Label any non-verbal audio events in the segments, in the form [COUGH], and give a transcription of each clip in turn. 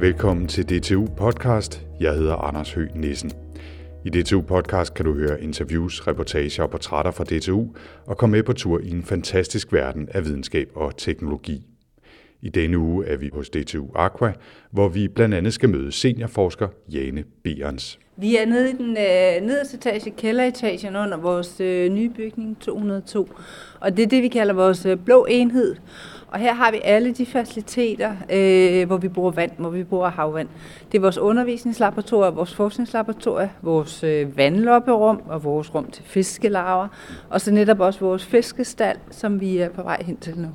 Velkommen til DTU Podcast. Jeg hedder Anders Høgh Nissen. I DTU Podcast kan du høre interviews, reportager og portrætter fra DTU og komme med på tur i en fantastisk verden af videnskab og teknologi. I denne uge er vi hos DTU Aqua, hvor vi blandt andet skal møde seniorforsker Jane Berens. Vi er nede i den øh, nederste etage, kælderetagen under vores øh, nye bygning 202. Og det er det, vi kalder vores øh, blå enhed. Og her har vi alle de faciliteter, øh, hvor vi bruger vand, hvor vi bruger havvand. Det er vores undervisningslaboratorier, vores forskningslaboratorier, vores øh, vandlopperum og vores rum til fiskelarver. Og så netop også vores fiskestal, som vi er på vej hen til nu.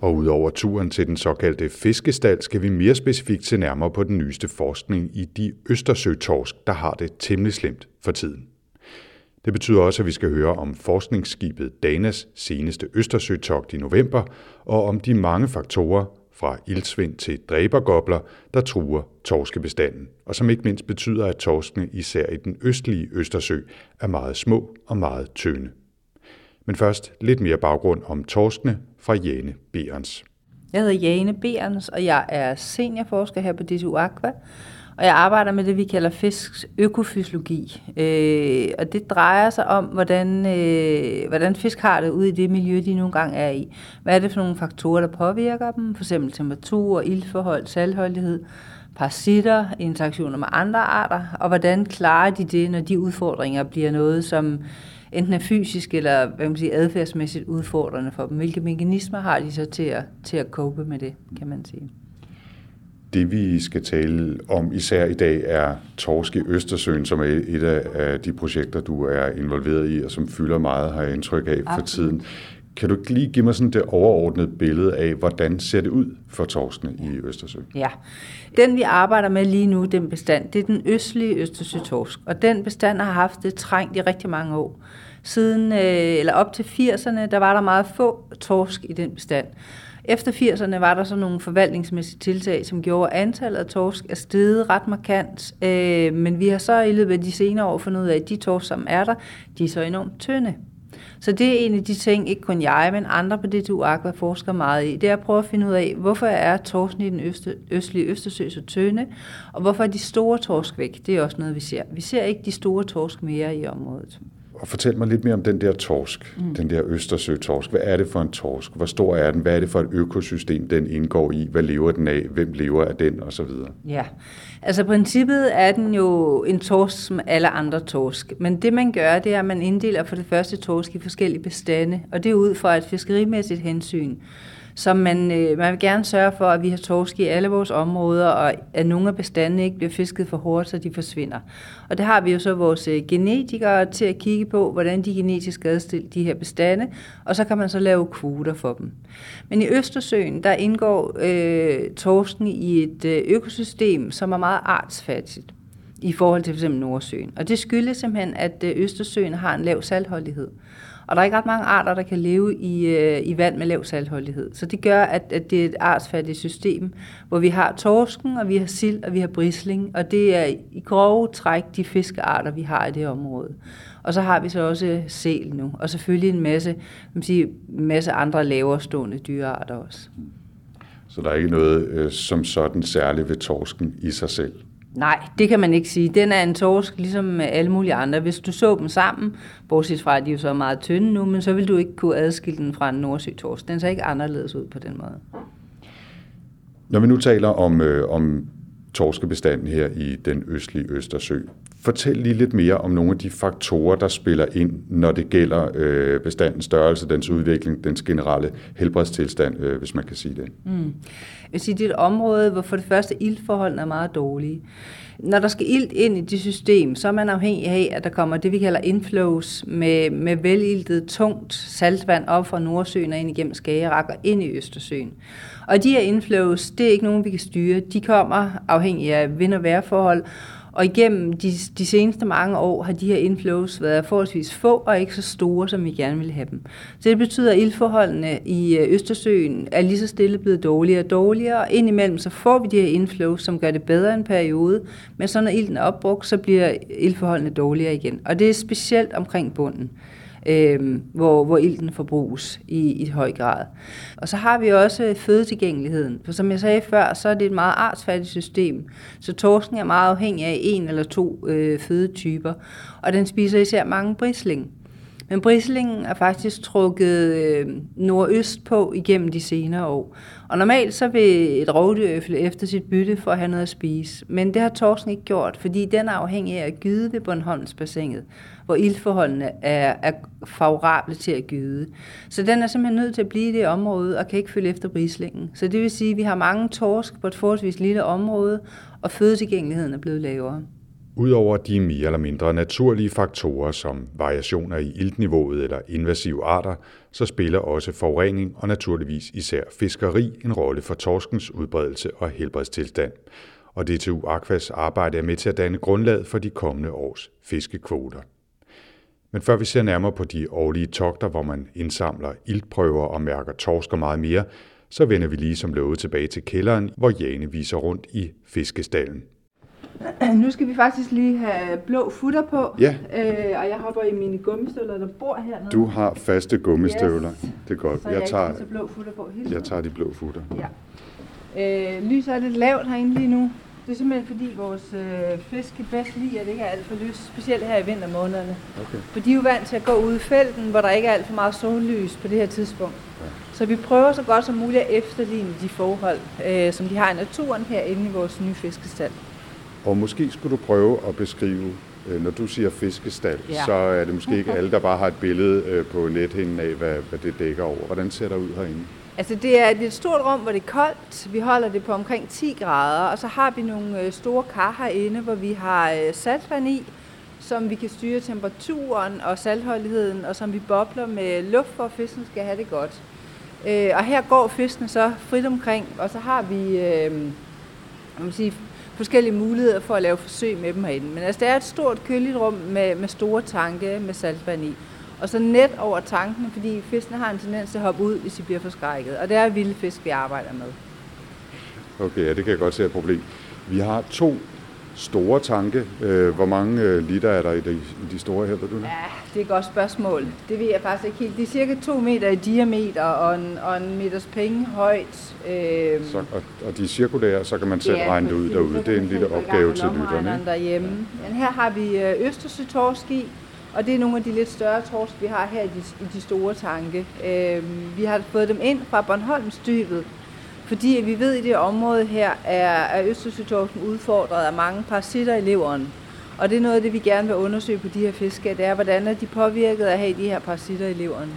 Og udover turen til den såkaldte fiskestal, skal vi mere specifikt se nærmere på den nyeste forskning i de Østersøtorsk, der har det temmelig slemt for tiden. Det betyder også, at vi skal høre om forskningsskibet Danas seneste Østersøtogt i november, og om de mange faktorer, fra ildsvind til dræbergobler, der truer torskebestanden, og som ikke mindst betyder, at torskene især i den østlige Østersø er meget små og meget tynde. Men først lidt mere baggrund om torskene fra Jane Berens. Jeg hedder Jane Berens, og jeg er seniorforsker her på DTU Aqua, og jeg arbejder med det, vi kalder fisks økofysiologi. Øh, og det drejer sig om, hvordan, øh, hvordan fisk har det ude i det miljø, de nogle gange er i. Hvad er det for nogle faktorer, der påvirker dem? For eksempel temperatur, iltforhold, saltholdighed, parasitter, interaktioner med andre arter, og hvordan klarer de det, når de udfordringer bliver noget, som enten er fysisk eller hvad man siger, adfærdsmæssigt udfordrende for dem. Hvilke mekanismer har de så til at, til at cope med det, kan man sige. Det vi skal tale om især i dag er Torsk i Østersøen, som er et af de projekter, du er involveret i, og som fylder meget, har jeg indtryk af for tiden. Kan du lige give mig sådan det overordnede billede af, hvordan ser det ud for torskene i Østersøen? Ja, den vi arbejder med lige nu, den bestand, det er den østlige Østersøtorsk, og den bestand har haft det trængt i rigtig mange år. Siden, øh, eller op til 80'erne, der var der meget få torsk i den bestand. Efter 80'erne var der så nogle forvaltningsmæssige tiltag, som gjorde, at antallet af torsk er steget ret markant. Øh, men vi har så i løbet af de senere år fundet ud af, at de torsk, som er der, de er så enormt tynde. Så det er en af de ting, ikke kun jeg, men andre på DTU Aqua forsker meget i. Det er at prøve at finde ud af, hvorfor er torsken i den øste, østlige Østersø så tynde, og hvorfor er de store torsk væk. Det er også noget, vi ser. Vi ser ikke de store torsk mere i området. Og fortæl mig lidt mere om den der torsk, mm. den der Østersø-torsk. Hvad er det for en torsk? Hvor stor er den? Hvad er det for et økosystem, den indgår i? Hvad lever den af? Hvem lever af den? Og så videre. Ja, altså princippet er den jo en torsk som alle andre torsk. Men det man gør, det er, at man inddeler for det første torsk i forskellige bestande. Og det er ud fra et fiskerimæssigt hensyn. Så man, øh, man vil gerne sørge for, at vi har torsk i alle vores områder, og at nogle af bestandene ikke bliver fisket for hårdt, så de forsvinder. Og det har vi jo så vores øh, genetikere til at kigge på, hvordan de genetisk adstiller de her bestande, og så kan man så lave kvoter for dem. Men i Østersøen, der indgår øh, torsken i et øh, økosystem, som er meget artsfattigt i forhold til f.eks. Nordsøen. Og det skyldes simpelthen, at øh, Østersøen har en lav saltholdighed. Og der er ikke ret mange arter, der kan leve i, øh, i vand med lav saltholdighed. Så det gør, at, at det er et artsfattigt system, hvor vi har torsken, og vi har sild, og vi har brisling. Og det er i grove træk de fiskearter, vi har i det område. Og så har vi så også sel nu, og selvfølgelig en masse, man sige, en masse andre lavere stående dyrearter også. Så der er ikke noget øh, som sådan særligt ved torsken i sig selv? Nej, det kan man ikke sige. Den er en torsk, ligesom alle mulige andre. Hvis du så dem sammen, bortset fra, at de er så meget tynde nu, men så vil du ikke kunne adskille den fra en nordsøtorsk. Den ser ikke anderledes ud på den måde. Når vi nu taler om, øh, om torskebestanden her i den østlige Østersø, Fortæl lige lidt mere om nogle af de faktorer, der spiller ind, når det gælder øh, bestandens størrelse, dens udvikling, dens generelle helbredstilstand, øh, hvis man kan sige det. Mm. Jeg vil sige, det er et område, hvor for det første ildforholdene er meget dårlige. Når der skal ilt ind i det system, så er man afhængig af, at der kommer det, vi kalder inflows med, med veliltet, tungt saltvand op fra Nordsøen og ind igennem Skagerrak og ind i Østersøen. Og de her inflows, det er ikke nogen, vi kan styre. De kommer afhængig af vind- og vejrforhold, og igennem de, de seneste mange år har de her inflows været forholdsvis få og ikke så store, som vi gerne ville have dem. Så det betyder, at ildforholdene i øh, Østersøen er lige så stille blevet dårligere og dårligere, og indimellem så får vi de her inflows, som gør det bedre en periode, men så når ilden er opbrugt, så bliver ildforholdene dårligere igen. Og det er specielt omkring bunden øh, hvor, hvor ilten forbruges i, i høj grad. Og så har vi også øh, fødetilgængeligheden, for som jeg sagde før, så er det et meget artsfattigt system, så torsken er meget afhængig af en eller to øh, fødetyper, og den spiser især mange brisling. Men brislingen er faktisk trukket øh, nordøst på igennem de senere år. Og normalt så vil et rovdyr efter sit bytte for at have noget at spise. Men det har torsken ikke gjort, fordi den er afhængig af at gyde ved Bornholmsbassinet, hvor ildforholdene er, er favorable til at gyde. Så den er simpelthen nødt til at blive i det område og kan ikke følge efter brislingen. Så det vil sige, at vi har mange torsk på et forholdsvis lille område, og fødetilgængeligheden er blevet lavere. Udover de mere eller mindre naturlige faktorer som variationer i iltniveauet eller invasive arter, så spiller også forurening og naturligvis især fiskeri en rolle for torskens udbredelse og helbredstilstand. Og DTU Aquas arbejde er med til at danne grundlag for de kommende års fiskekvoter. Men før vi ser nærmere på de årlige togter, hvor man indsamler iltprøver og mærker torsk og meget mere, så vender vi lige som lovet tilbage til kælderen, hvor Jane viser rundt i fiskestallen. Nu skal vi faktisk lige have blå futter på, ja. øh, og jeg hopper i mine gummistøvler, der bor hernede. Du har faste gummistøvler, yes. det er godt. Så jeg, jeg tager, blå futter på hele Jeg tager de blå futter. Ja. Øh, lyset er lidt lavt herinde lige nu. Det er simpelthen fordi vores øh, fisk bedst lide, at det ikke er alt for lys, specielt her i vintermånederne. Okay. For de er jo vant til at gå ud i felten, hvor der ikke er alt for meget sollys på det her tidspunkt. Ja. Så vi prøver så godt som muligt at efterligne de forhold, øh, som de har i naturen herinde i vores nye fiskestald. Og måske skulle du prøve at beskrive, øh, når du siger fiskestal, ja. så er det måske ikke alle, der bare har et billede øh, på nethinden af, hvad, hvad det dækker over. Hvordan ser det ud herinde? Altså det er et stort rum, hvor det er koldt. Vi holder det på omkring 10 grader, og så har vi nogle øh, store kar herinde, hvor vi har saltvand i, som vi kan styre temperaturen og saltholdigheden, og som vi bobler med luft for, at fisken skal have det godt. Og her går fiskene så frit omkring, og så har vi øh, man sige, forskellige muligheder for at lave forsøg med dem herinde. Men altså, det er et stort køligt rum med, med store tanke med saltvand i. Og så net over tankene, fordi fiskene har en tendens til at hoppe ud, hvis de bliver forskrækket. Og det er vilde fisk, vi arbejder med. Okay, ja, det kan jeg godt se et problem. Vi har to store tanke. Øh, hvor mange øh, liter er der i de, i de store her, ved du det? Ja, det er et godt spørgsmål. Det ved jeg faktisk ikke helt. De er cirka to meter i diameter og en, og en meters penge højt. Øh, så, og, og de er cirkulære, så kan man selv ja, regne det ud derude. Det er en lille opgave til lytterne. Derhjemme. Men her har vi øh, Østersøtorsk i, og det er nogle af de lidt større torsk, vi har her i de, i de store tanke. Øh, vi har fået dem ind fra Bornholmsdybet, fordi vi ved, at i det område her er, er Østersøtorsken udfordret af mange parasitter i leveren. Og det er noget af det, vi gerne vil undersøge på de her fiske, det er, hvordan er de påvirket af at have de her parasitter i leveren.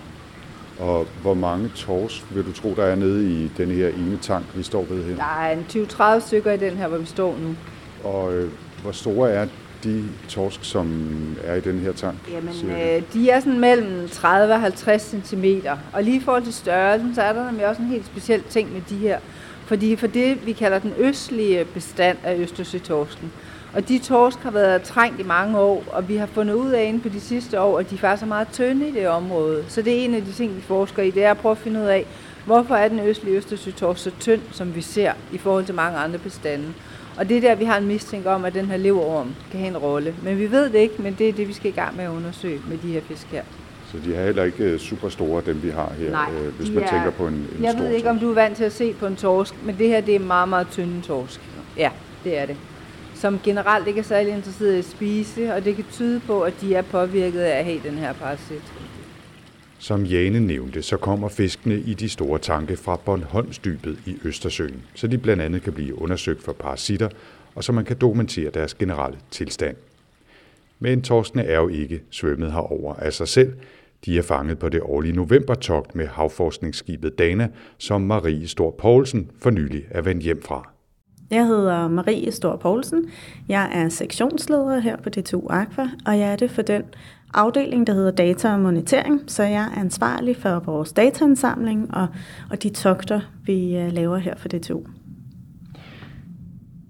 Og hvor mange torsk vil du tro, der er nede i den her ene tank, vi står ved her? Der er en 20-30 stykker i den her, hvor vi står nu. Og øh, hvor store er de torsk, som er i den her tank? Jamen, øh, de er sådan mellem 30 og 50 cm. Og lige i forhold til størrelsen, så er der nemlig også en helt speciel ting med de her. Fordi for det, vi kalder den østlige bestand af Østersøtorsken. Og de torsk har været trængt i mange år, og vi har fundet ud af inden på de sidste år, at de faktisk er meget tynde i det område. Så det er en af de ting, vi forsker i, det er at prøve at finde ud af, hvorfor er den østlige Østersøtorsk så tynd, som vi ser i forhold til mange andre bestande. Og det er der, vi har en mistænk om, at den her leverorm kan have en rolle. Men vi ved det ikke, men det er det, vi skal i gang med at undersøge med de her fisk her. Så de er heller ikke øh, super store, dem vi har her, Nej, øh, hvis man er, tænker på en, en Jeg stor ved ikke, torsk. om du er vant til at se på en torsk, men det her det er meget, meget tynde torsk. Ja, det er det. Som generelt ikke er særlig interesseret i at spise, og det kan tyde på, at de er påvirket af at have den her parasit. Som Jane nævnte, så kommer fiskene i de store tanke fra Bornholmsdybet i Østersøen, så de blandt andet kan blive undersøgt for parasitter, og så man kan dokumentere deres generelle tilstand. Men torskene er jo ikke svømmet herover af sig selv. De er fanget på det årlige novembertogt med havforskningsskibet Dana, som Marie Stor Poulsen for nylig er vendt hjem fra. Jeg hedder Marie Stor Poulsen. Jeg er sektionsleder her på DTU Aqua, og jeg er det for den afdeling, der hedder data og monitering, så jeg er ansvarlig for vores dataindsamling og, og de togter, vi øh, laver her for DTU.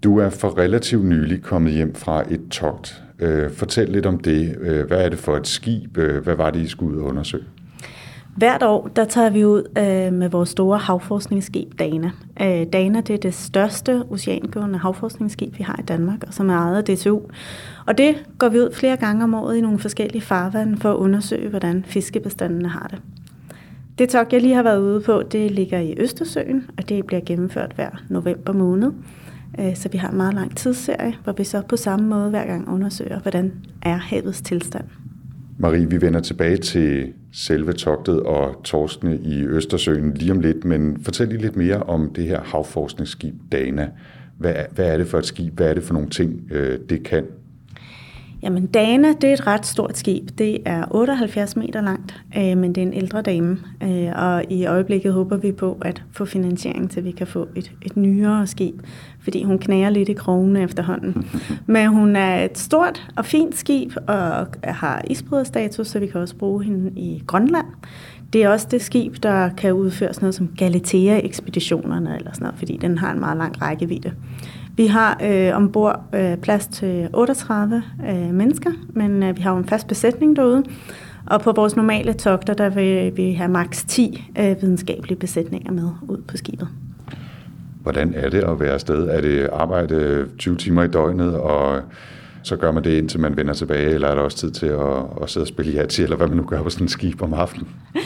Du er for relativt nylig kommet hjem fra et togt. Øh, fortæl lidt om det. Øh, hvad er det for et skib? Hvad var det, I skulle ud og undersøge? Hvert år, der tager vi ud øh, med vores store havforskningsskib Dana. Øh, Dana det er det største oceangående havforskningsskib, vi har i Danmark, og som er ejet af DTU. Og det går vi ud flere gange om året i nogle forskellige farvande for at undersøge, hvordan fiskebestandene har det. Det tog, jeg lige har været ude på, det ligger i Østersøen, og det bliver gennemført hver november måned. Øh, så vi har en meget lang tidsserie, hvor vi så på samme måde hver gang undersøger, hvordan er havets tilstand. Marie, vi vender tilbage til selve togtet og torskene i Østersøen lige om lidt, men fortæl lige lidt mere om det her havforskningsskib Dana. Hvad, hvad er det for et skib? Hvad er det for nogle ting, øh, det kan? Jamen, Dana, det er et ret stort skib. Det er 78 meter langt, øh, men det er en ældre dame. Øh, og i øjeblikket håber vi på at få finansiering til, vi kan få et, et nyere skib, fordi hun knager lidt i krogene efterhånden. [LAUGHS] Men hun er et stort og fint skib, og har isbryderstatus, så vi kan også bruge hende i Grønland. Det er også det skib, der kan udføre sådan noget som Galatea-ekspeditionerne, eller sådan noget, fordi den har en meget lang rækkevidde. Vi har øh, ombord øh, plads til 38 øh, mennesker, men øh, vi har jo en fast besætning derude. Og på vores normale togter, der vil vi have maks 10 øh, videnskabelige besætninger med ud på skibet. Hvordan er det at være afsted? Er det arbejde 20 timer i døgnet, og så gør man det indtil man vender tilbage, eller er der også tid til at, at sidde og spille i hatsi, eller hvad man nu gør på sådan et skib om aftenen? [LAUGHS]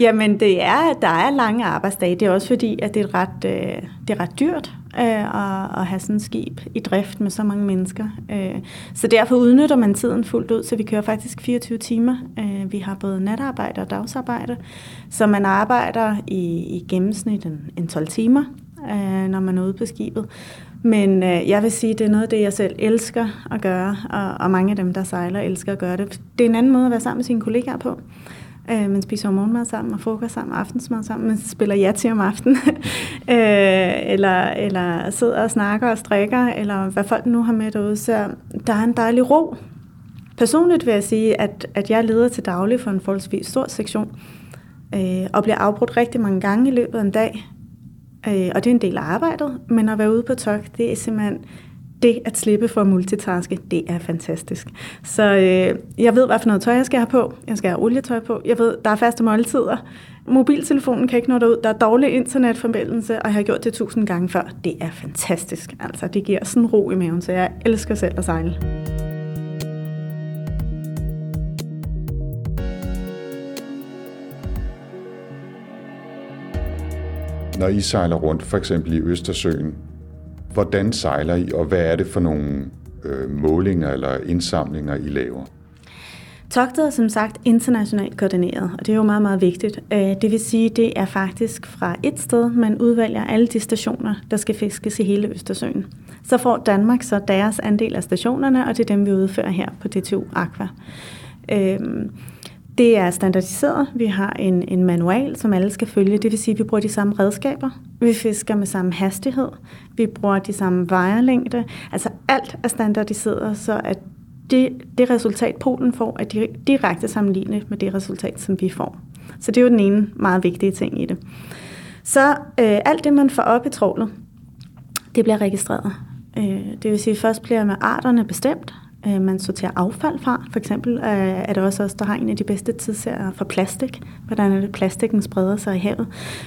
Jamen, det er, der er lange arbejdsdage. Det er også fordi, at det er ret, øh, det er ret dyrt øh, at, at have sådan et skib i drift med så mange mennesker. Øh, så derfor udnytter man tiden fuldt ud, så vi kører faktisk 24 timer. Øh, vi har både natarbejde og dagsarbejde, så man arbejder i, i gennemsnit en, en 12 timer, øh, når man er ude på skibet. Men øh, jeg vil sige, det er noget af det, jeg selv elsker at gøre, og, og mange af dem, der sejler, elsker at gøre det. Det er en anden måde at være sammen med sine kollegaer på. Øh, man spiser morgenmad sammen og frokost sammen og aftensmad sammen. Man spiller til om aftenen. [LAUGHS] øh, eller, eller sidder og snakker og strikker, eller hvad folk nu har med derude. Så der er en dejlig ro. Personligt vil jeg sige, at, at jeg leder til daglig for en forholdsvis stor sektion, øh, og bliver afbrudt rigtig mange gange i løbet af en dag. Øh, og det er en del af arbejdet, men at være ude på tok, det er simpelthen det at slippe for at multitaske, det er fantastisk. Så øh, jeg ved, hvad for noget tøj jeg skal have på. Jeg skal have olietøj på. Jeg ved, der er faste måltider. Mobiltelefonen kan ikke nå derud. Der er dårlig internetforbindelse, og jeg har gjort det tusind gange før. Det er fantastisk. Altså, det giver sådan ro i maven, så jeg elsker selv at sejle. Når I sejler rundt, for eksempel i Østersøen, Hvordan sejler I, og hvad er det for nogle øh, målinger eller indsamlinger, I laver? Togtet er som sagt internationalt koordineret, og det er jo meget, meget vigtigt. Øh, det vil sige, det er faktisk fra et sted, man udvælger alle de stationer, der skal fiskes i hele Østersøen. Så får Danmark så deres andel af stationerne, og det er dem, vi udfører her på DTU Aqua. Øhm, det er standardiseret. Vi har en, en manual, som alle skal følge. Det vil sige, at vi bruger de samme redskaber. Vi fisker med samme hastighed. Vi bruger de samme vejerlængde. Altså alt er standardiseret, så at det, det resultat, Polen får, er direkte sammenlignet med det resultat, som vi får. Så det er jo den ene meget vigtige ting i det. Så øh, alt det, man får op i trålet, det bliver registreret. Øh, det vil sige, at først bliver med arterne bestemt, øh, man sorterer affald fra. For eksempel øh, er det også os, der har en af de bedste tidsserier for plastik. Hvordan er det, plastikken spreder sig i havet.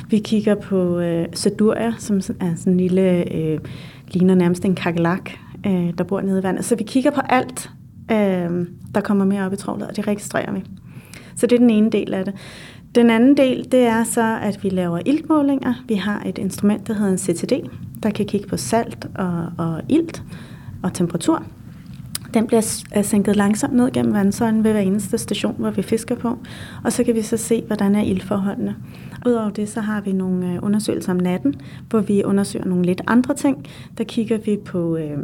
Vi kigger på øh, seduria, som er sådan en lille, øh, ligner nærmest en kakelak, øh, der bor nede i vandet. Så vi kigger på alt, øh, der kommer mere op i trålet, og det registrerer vi. Så det er den ene del af det. Den anden del, det er så, at vi laver iltmålinger. Vi har et instrument, der hedder en CTD, der kan kigge på salt og, og ilt og temperatur. Den bliver øh, sænket langsomt ned gennem vandsøjlen ved hver eneste station, hvor vi fisker på. Og så kan vi så se, hvordan er ildforholdene. Udover det, så har vi nogle øh, undersøgelser om natten, hvor vi undersøger nogle lidt andre ting. Der kigger vi på øh,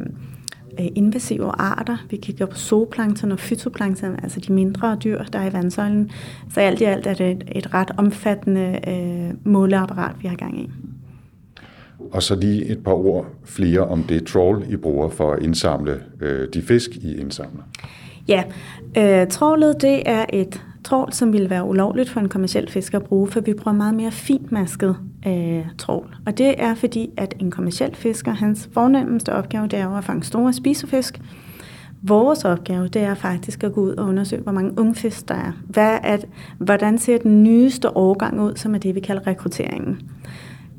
øh, invasive arter. Vi kigger på zooplankton og fytoplankton, altså de mindre dyr, der er i vandsøjlen. Så alt i alt er det et, et ret omfattende øh, måleapparat, vi har gang i. Og så lige et par ord flere om det trawl, I bruger for at indsamle øh, de fisk, I indsamler. Ja, øh, trawlet det er et trål, som ville være ulovligt for en kommersiel fisker at bruge, for vi bruger meget mere fintmasket øh, trål. Og det er fordi, at en kommersiel fisker, hans fornemmeste opgave, det er jo at fange store spisefisk, Vores opgave, det er faktisk at gå ud og undersøge, hvor mange ungfisk der er. Hvad er hvordan ser den nyeste årgang ud, som er det, vi kalder rekrutteringen.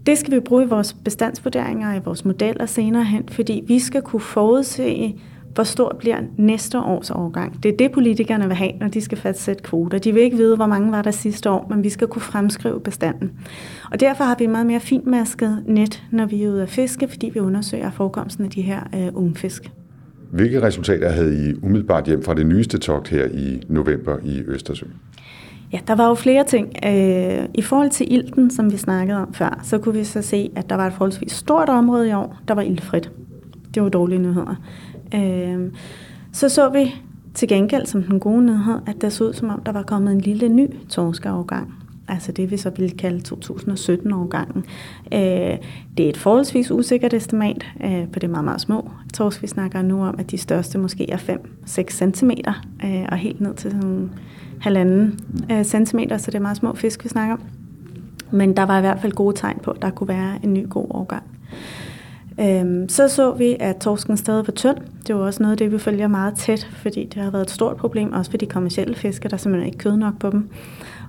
Det skal vi bruge i vores bestandsvurderinger og i vores modeller senere hen, fordi vi skal kunne forudse, hvor stor bliver næste års årgang. Det er det, politikerne vil have, når de skal fastsætte kvoter. De vil ikke vide, hvor mange var der sidste år, men vi skal kunne fremskrive bestanden. Og derfor har vi meget mere finmasket net, når vi er ude at fiske, fordi vi undersøger forekomsten af de her øh, unge fisk. Hvilke resultater havde I umiddelbart hjem fra det nyeste togt her i november i Østersøen? Ja, der var jo flere ting. Øh, I forhold til ilten, som vi snakkede om før, så kunne vi så se, at der var et forholdsvis stort område i år, der var iltfrit. Det var dårlige nyheder. Øh, så så vi til gengæld som den gode nyhed, at der så ud som om, der var kommet en lille ny torskeafgang. Altså det, vi så ville kalde 2017-årgangen. Øh, det er et forholdsvis usikkert estimat øh, på det meget, meget små torsk. Vi snakker nu om, at de største måske er 5-6 cm øh, og helt ned til sådan halvanden øh, centimeter, så det er meget små fisk, vi snakker om. Men der var i hvert fald gode tegn på, at der kunne være en ny god årgang. Øhm, så så vi, at torsken stadig var tynd. Det var også noget af det, vi følger meget tæt, fordi det har været et stort problem, også for de kommersielle fiskere, der simpelthen ikke kød nok på dem.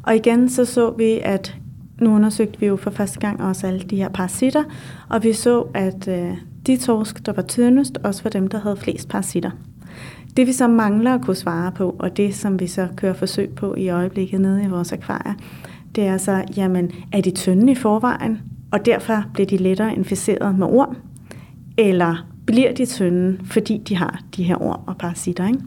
Og igen så så vi, at nu undersøgte vi jo for første gang også alle de her parasitter, og vi så, at øh, de torsk, der var tyndest, også var dem, der havde flest parasitter. Det vi så mangler at kunne svare på, og det som vi så kører forsøg på i øjeblikket nede i vores akvarier, det er så, jamen, er de tynde i forvejen, og derfor bliver de lettere inficeret med orm, eller bliver de tynde, fordi de har de her orm og parasitter, ikke?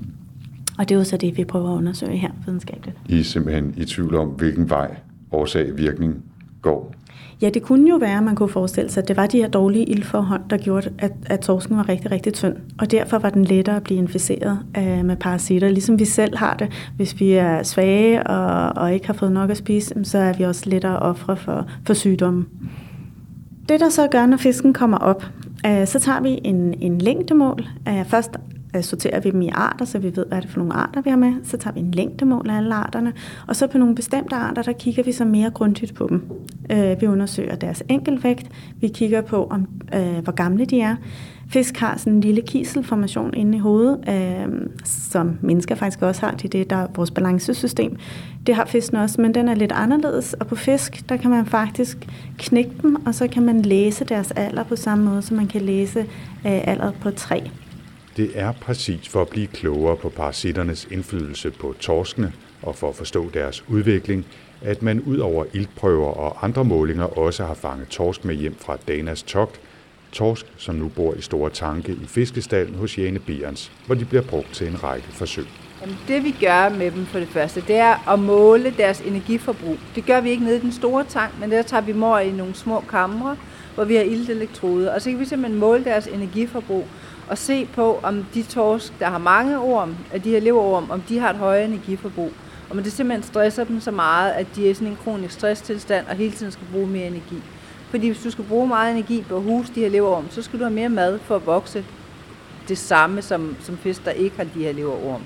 Og det er jo så det, vi prøver at undersøge her videnskabeligt. I er simpelthen i tvivl om, hvilken vej årsag-virkning går? Ja, det kunne jo være, at man kunne forestille sig, at det var de her dårlige ildforhold, der gjorde, at, at torsken var rigtig, rigtig tynd. Og derfor var den lettere at blive inficeret øh, med parasitter, ligesom vi selv har det. Hvis vi er svage og, og ikke har fået nok at spise, så er vi også lettere ofre for, for sygdomme. Det, der så gør, når fisken kommer op, øh, så tager vi en, en længdemål. Øh, først Øh, sorterer vi dem i arter, så vi ved, hvad det er for nogle arter, vi har med. Så tager vi en længdemål af alle arterne. Og så på nogle bestemte arter, der kigger vi så mere grundigt på dem. Øh, vi undersøger deres enkelvægt. Vi kigger på, om, øh, hvor gamle de er. Fisk har sådan en lille kiselformation inde i hovedet, øh, som mennesker faktisk også har. Det er det, der er vores balancesystem. Det har fisken også, men den er lidt anderledes. Og på fisk, der kan man faktisk knække dem, og så kan man læse deres alder på samme måde, som man kan læse øh, alderet på træ. Det er præcis for at blive klogere på parasitternes indflydelse på torskene og for at forstå deres udvikling, at man ud over iltprøver og andre målinger også har fanget torsk med hjem fra Danas togt, torsk, som nu bor i store tanke i fiskestallen hos Jane Bierens, hvor de bliver brugt til en række forsøg. Jamen, det vi gør med dem for det første, det er at måle deres energiforbrug. Det gør vi ikke nede i den store tank, men der tager vi mor i nogle små kamre, hvor vi har iltelektroder, og så kan vi simpelthen måle deres energiforbrug og se på, om de torsk, der har mange orm, at de her leverorm, om de har et højere energiforbrug. Og det simpelthen stresser dem så meget, at de er i sådan en kronisk stresstilstand og hele tiden skal bruge mere energi. Fordi hvis du skal bruge meget energi på at huse de her leverorm, så skal du have mere mad for at vokse det samme som, som fisk, der ikke har de her leverorm.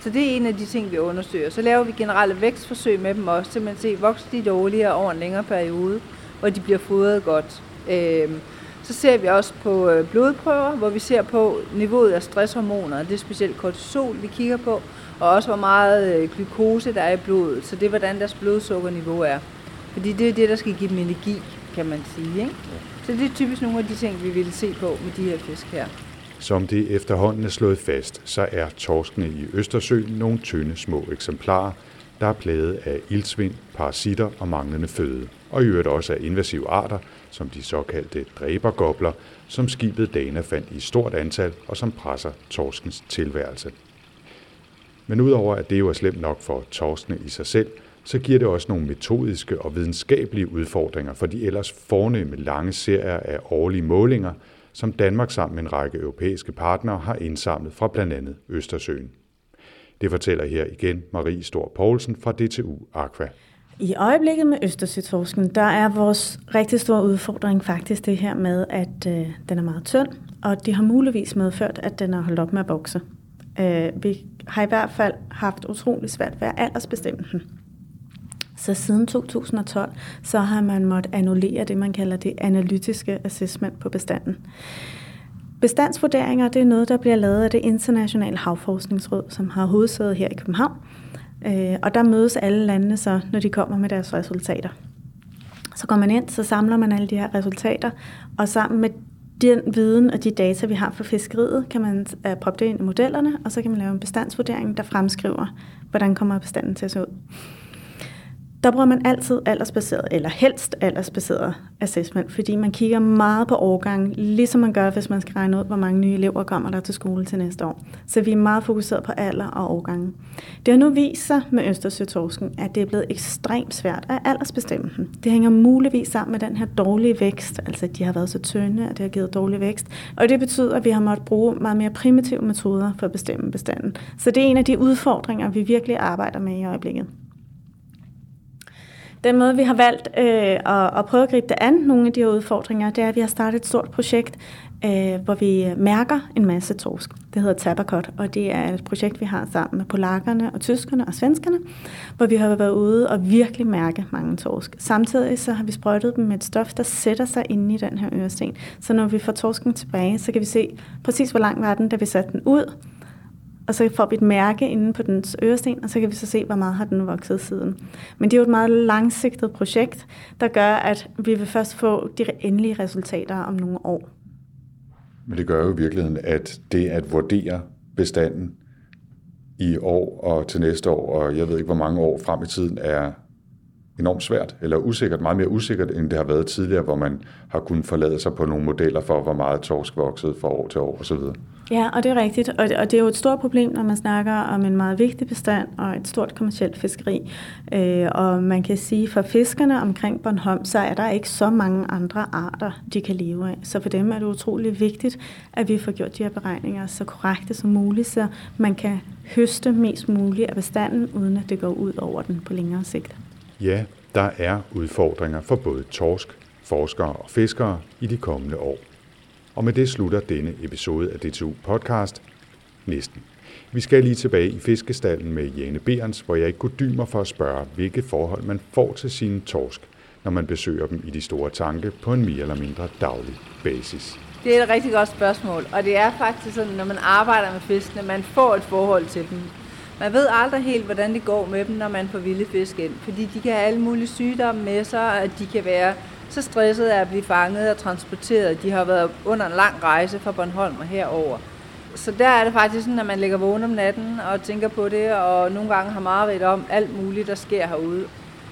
Så det er en af de ting, vi undersøger. Så laver vi generelle vækstforsøg med dem også, til man se, vokser de dårligere over en længere periode, hvor de bliver fodret godt. Øh, så ser vi også på øh, blodprøver, hvor vi ser på niveauet af stresshormoner. Det er specielt kortisol, vi kigger på, og også hvor meget øh, glukose der er i blodet. Så det er, hvordan deres blodsukkerniveau er. Fordi det er det, der skal give dem energi, kan man sige. Ikke? Så det er typisk nogle af de ting, vi ville se på med de her fisk her. Som det efterhånden er slået fast, så er torskene i Østersøen nogle tynde små eksemplarer, der er plaget af ildsvind, parasitter og manglende føde, og i øvrigt også af invasive arter, som de såkaldte dræbergobler, som skibet Dana fandt i stort antal og som presser torskens tilværelse. Men udover at det jo er slemt nok for torskene i sig selv, så giver det også nogle metodiske og videnskabelige udfordringer for de ellers fornemme lange serier af årlige målinger, som Danmark sammen med en række europæiske partnere har indsamlet fra blandt andet Østersøen. Det fortæller her igen Marie Stor Poulsen fra DTU Aqua. I øjeblikket med Østersøtorsken, der er vores rigtig store udfordring faktisk det her med, at øh, den er meget tynd, og det har muligvis medført, at den har holdt op med at vokse. Øh, vi har i hvert fald haft utrolig svært ved at aldersbestemme den. Så siden 2012, så har man måttet annullere det, man kalder det analytiske assessment på bestanden. Bestandsvurderinger det er noget, der bliver lavet af det internationale havforskningsråd, som har hovedsæde her i København. Øh, og der mødes alle landene så, når de kommer med deres resultater. Så går man ind, så samler man alle de her resultater, og sammen med den viden og de data, vi har for fiskeriet, kan man uh, proppe det ind i modellerne, og så kan man lave en bestandsvurdering, der fremskriver, hvordan kommer bestanden til at se ud der bruger man altid aldersbaseret, eller helst aldersbaseret assessment, fordi man kigger meget på årgang, ligesom man gør, hvis man skal regne ud, hvor mange nye elever kommer der til skole til næste år. Så vi er meget fokuseret på alder og årgange. Det har nu vist sig med Østersøtorsken, at det er blevet ekstremt svært at aldersbestemme dem. Det hænger muligvis sammen med den her dårlige vækst, altså at de har været så tynde, at det har givet dårlig vækst. Og det betyder, at vi har måttet bruge meget mere primitive metoder for at bestemme bestanden. Så det er en af de udfordringer, vi virkelig arbejder med i øjeblikket. Den måde, vi har valgt øh, at, at prøve at gribe det an, nogle af de her udfordringer, det er, at vi har startet et stort projekt, øh, hvor vi mærker en masse torsk. Det hedder Tabakot, og det er et projekt, vi har sammen med polakkerne og tyskerne og svenskerne, hvor vi har været ude og virkelig mærke mange torsk. Samtidig så har vi sprøjtet dem med et stof, der sætter sig inde i den her øresten. Så når vi får torsken tilbage, så kan vi se præcis, hvor lang var den, da vi satte den ud, og så får vi et mærke inde på dens øresten, og så kan vi så se, hvor meget har den vokset siden. Men det er jo et meget langsigtet projekt, der gør, at vi vil først få de endelige resultater om nogle år. Men det gør jo i virkeligheden, at det at vurdere bestanden i år og til næste år, og jeg ved ikke, hvor mange år frem i tiden, er enormt svært, eller usikkert, meget mere usikkert, end det har været tidligere, hvor man har kunnet forlade sig på nogle modeller for, hvor meget torsk voksede fra år til år osv. Ja, og det er rigtigt, og det, og det er jo et stort problem, når man snakker om en meget vigtig bestand og et stort kommersielt fiskeri. Øh, og man kan sige, for fiskerne omkring Bornholm, så er der ikke så mange andre arter, de kan leve af. Så for dem er det utrolig vigtigt, at vi får gjort de her beregninger så korrekte som muligt, så man kan høste mest muligt af bestanden, uden at det går ud over den på længere sigt. Ja, der er udfordringer for både torsk, forskere og fiskere i de kommende år. Og med det slutter denne episode af DTU Podcast næsten. Vi skal lige tilbage i fiskestallen med Jane Berens, hvor jeg ikke kunne dyme for at spørge, hvilke forhold man får til sine torsk, når man besøger dem i de store tanke på en mere eller mindre daglig basis. Det er et rigtig godt spørgsmål, og det er faktisk sådan, når man arbejder med fiskene, man får et forhold til dem. Man ved aldrig helt, hvordan det går med dem, når man får vilde fisk ind, fordi de kan have alle mulige sygdomme med sig, at de kan være så stressede af at blive fanget og transporteret. De har været under en lang rejse fra Bornholm og herover. Så der er det faktisk sådan, at man ligger vågen om natten og tænker på det, og nogle gange har meget om alt muligt, der sker herude.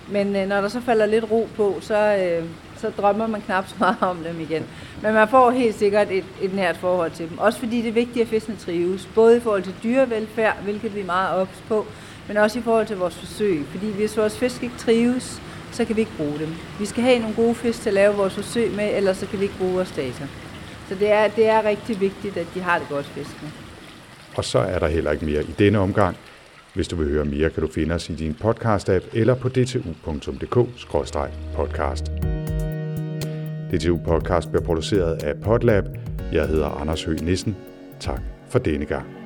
Men øh, når der så falder lidt ro på, så, øh, så drømmer man knap så meget om dem igen. Men man får helt sikkert et, et nært forhold til dem. Også fordi det er vigtigt, at fiskene trives. Både i forhold til dyrevelfærd, hvilket vi er meget ops på, men også i forhold til vores forsøg. Fordi hvis vores fisk ikke trives, så kan vi ikke bruge dem. Vi skal have nogle gode fisk til at lave vores forsøg med, ellers så kan vi ikke bruge vores data. Så det er, det er rigtig vigtigt, at de har det godt fiskene. Og så er der heller ikke mere i denne omgang. Hvis du vil høre mere, kan du finde os i din podcast-app eller på dtu.dk-podcast. DTU Podcast bliver produceret af Podlab. Jeg hedder Anders Høgh Nissen. Tak for denne gang.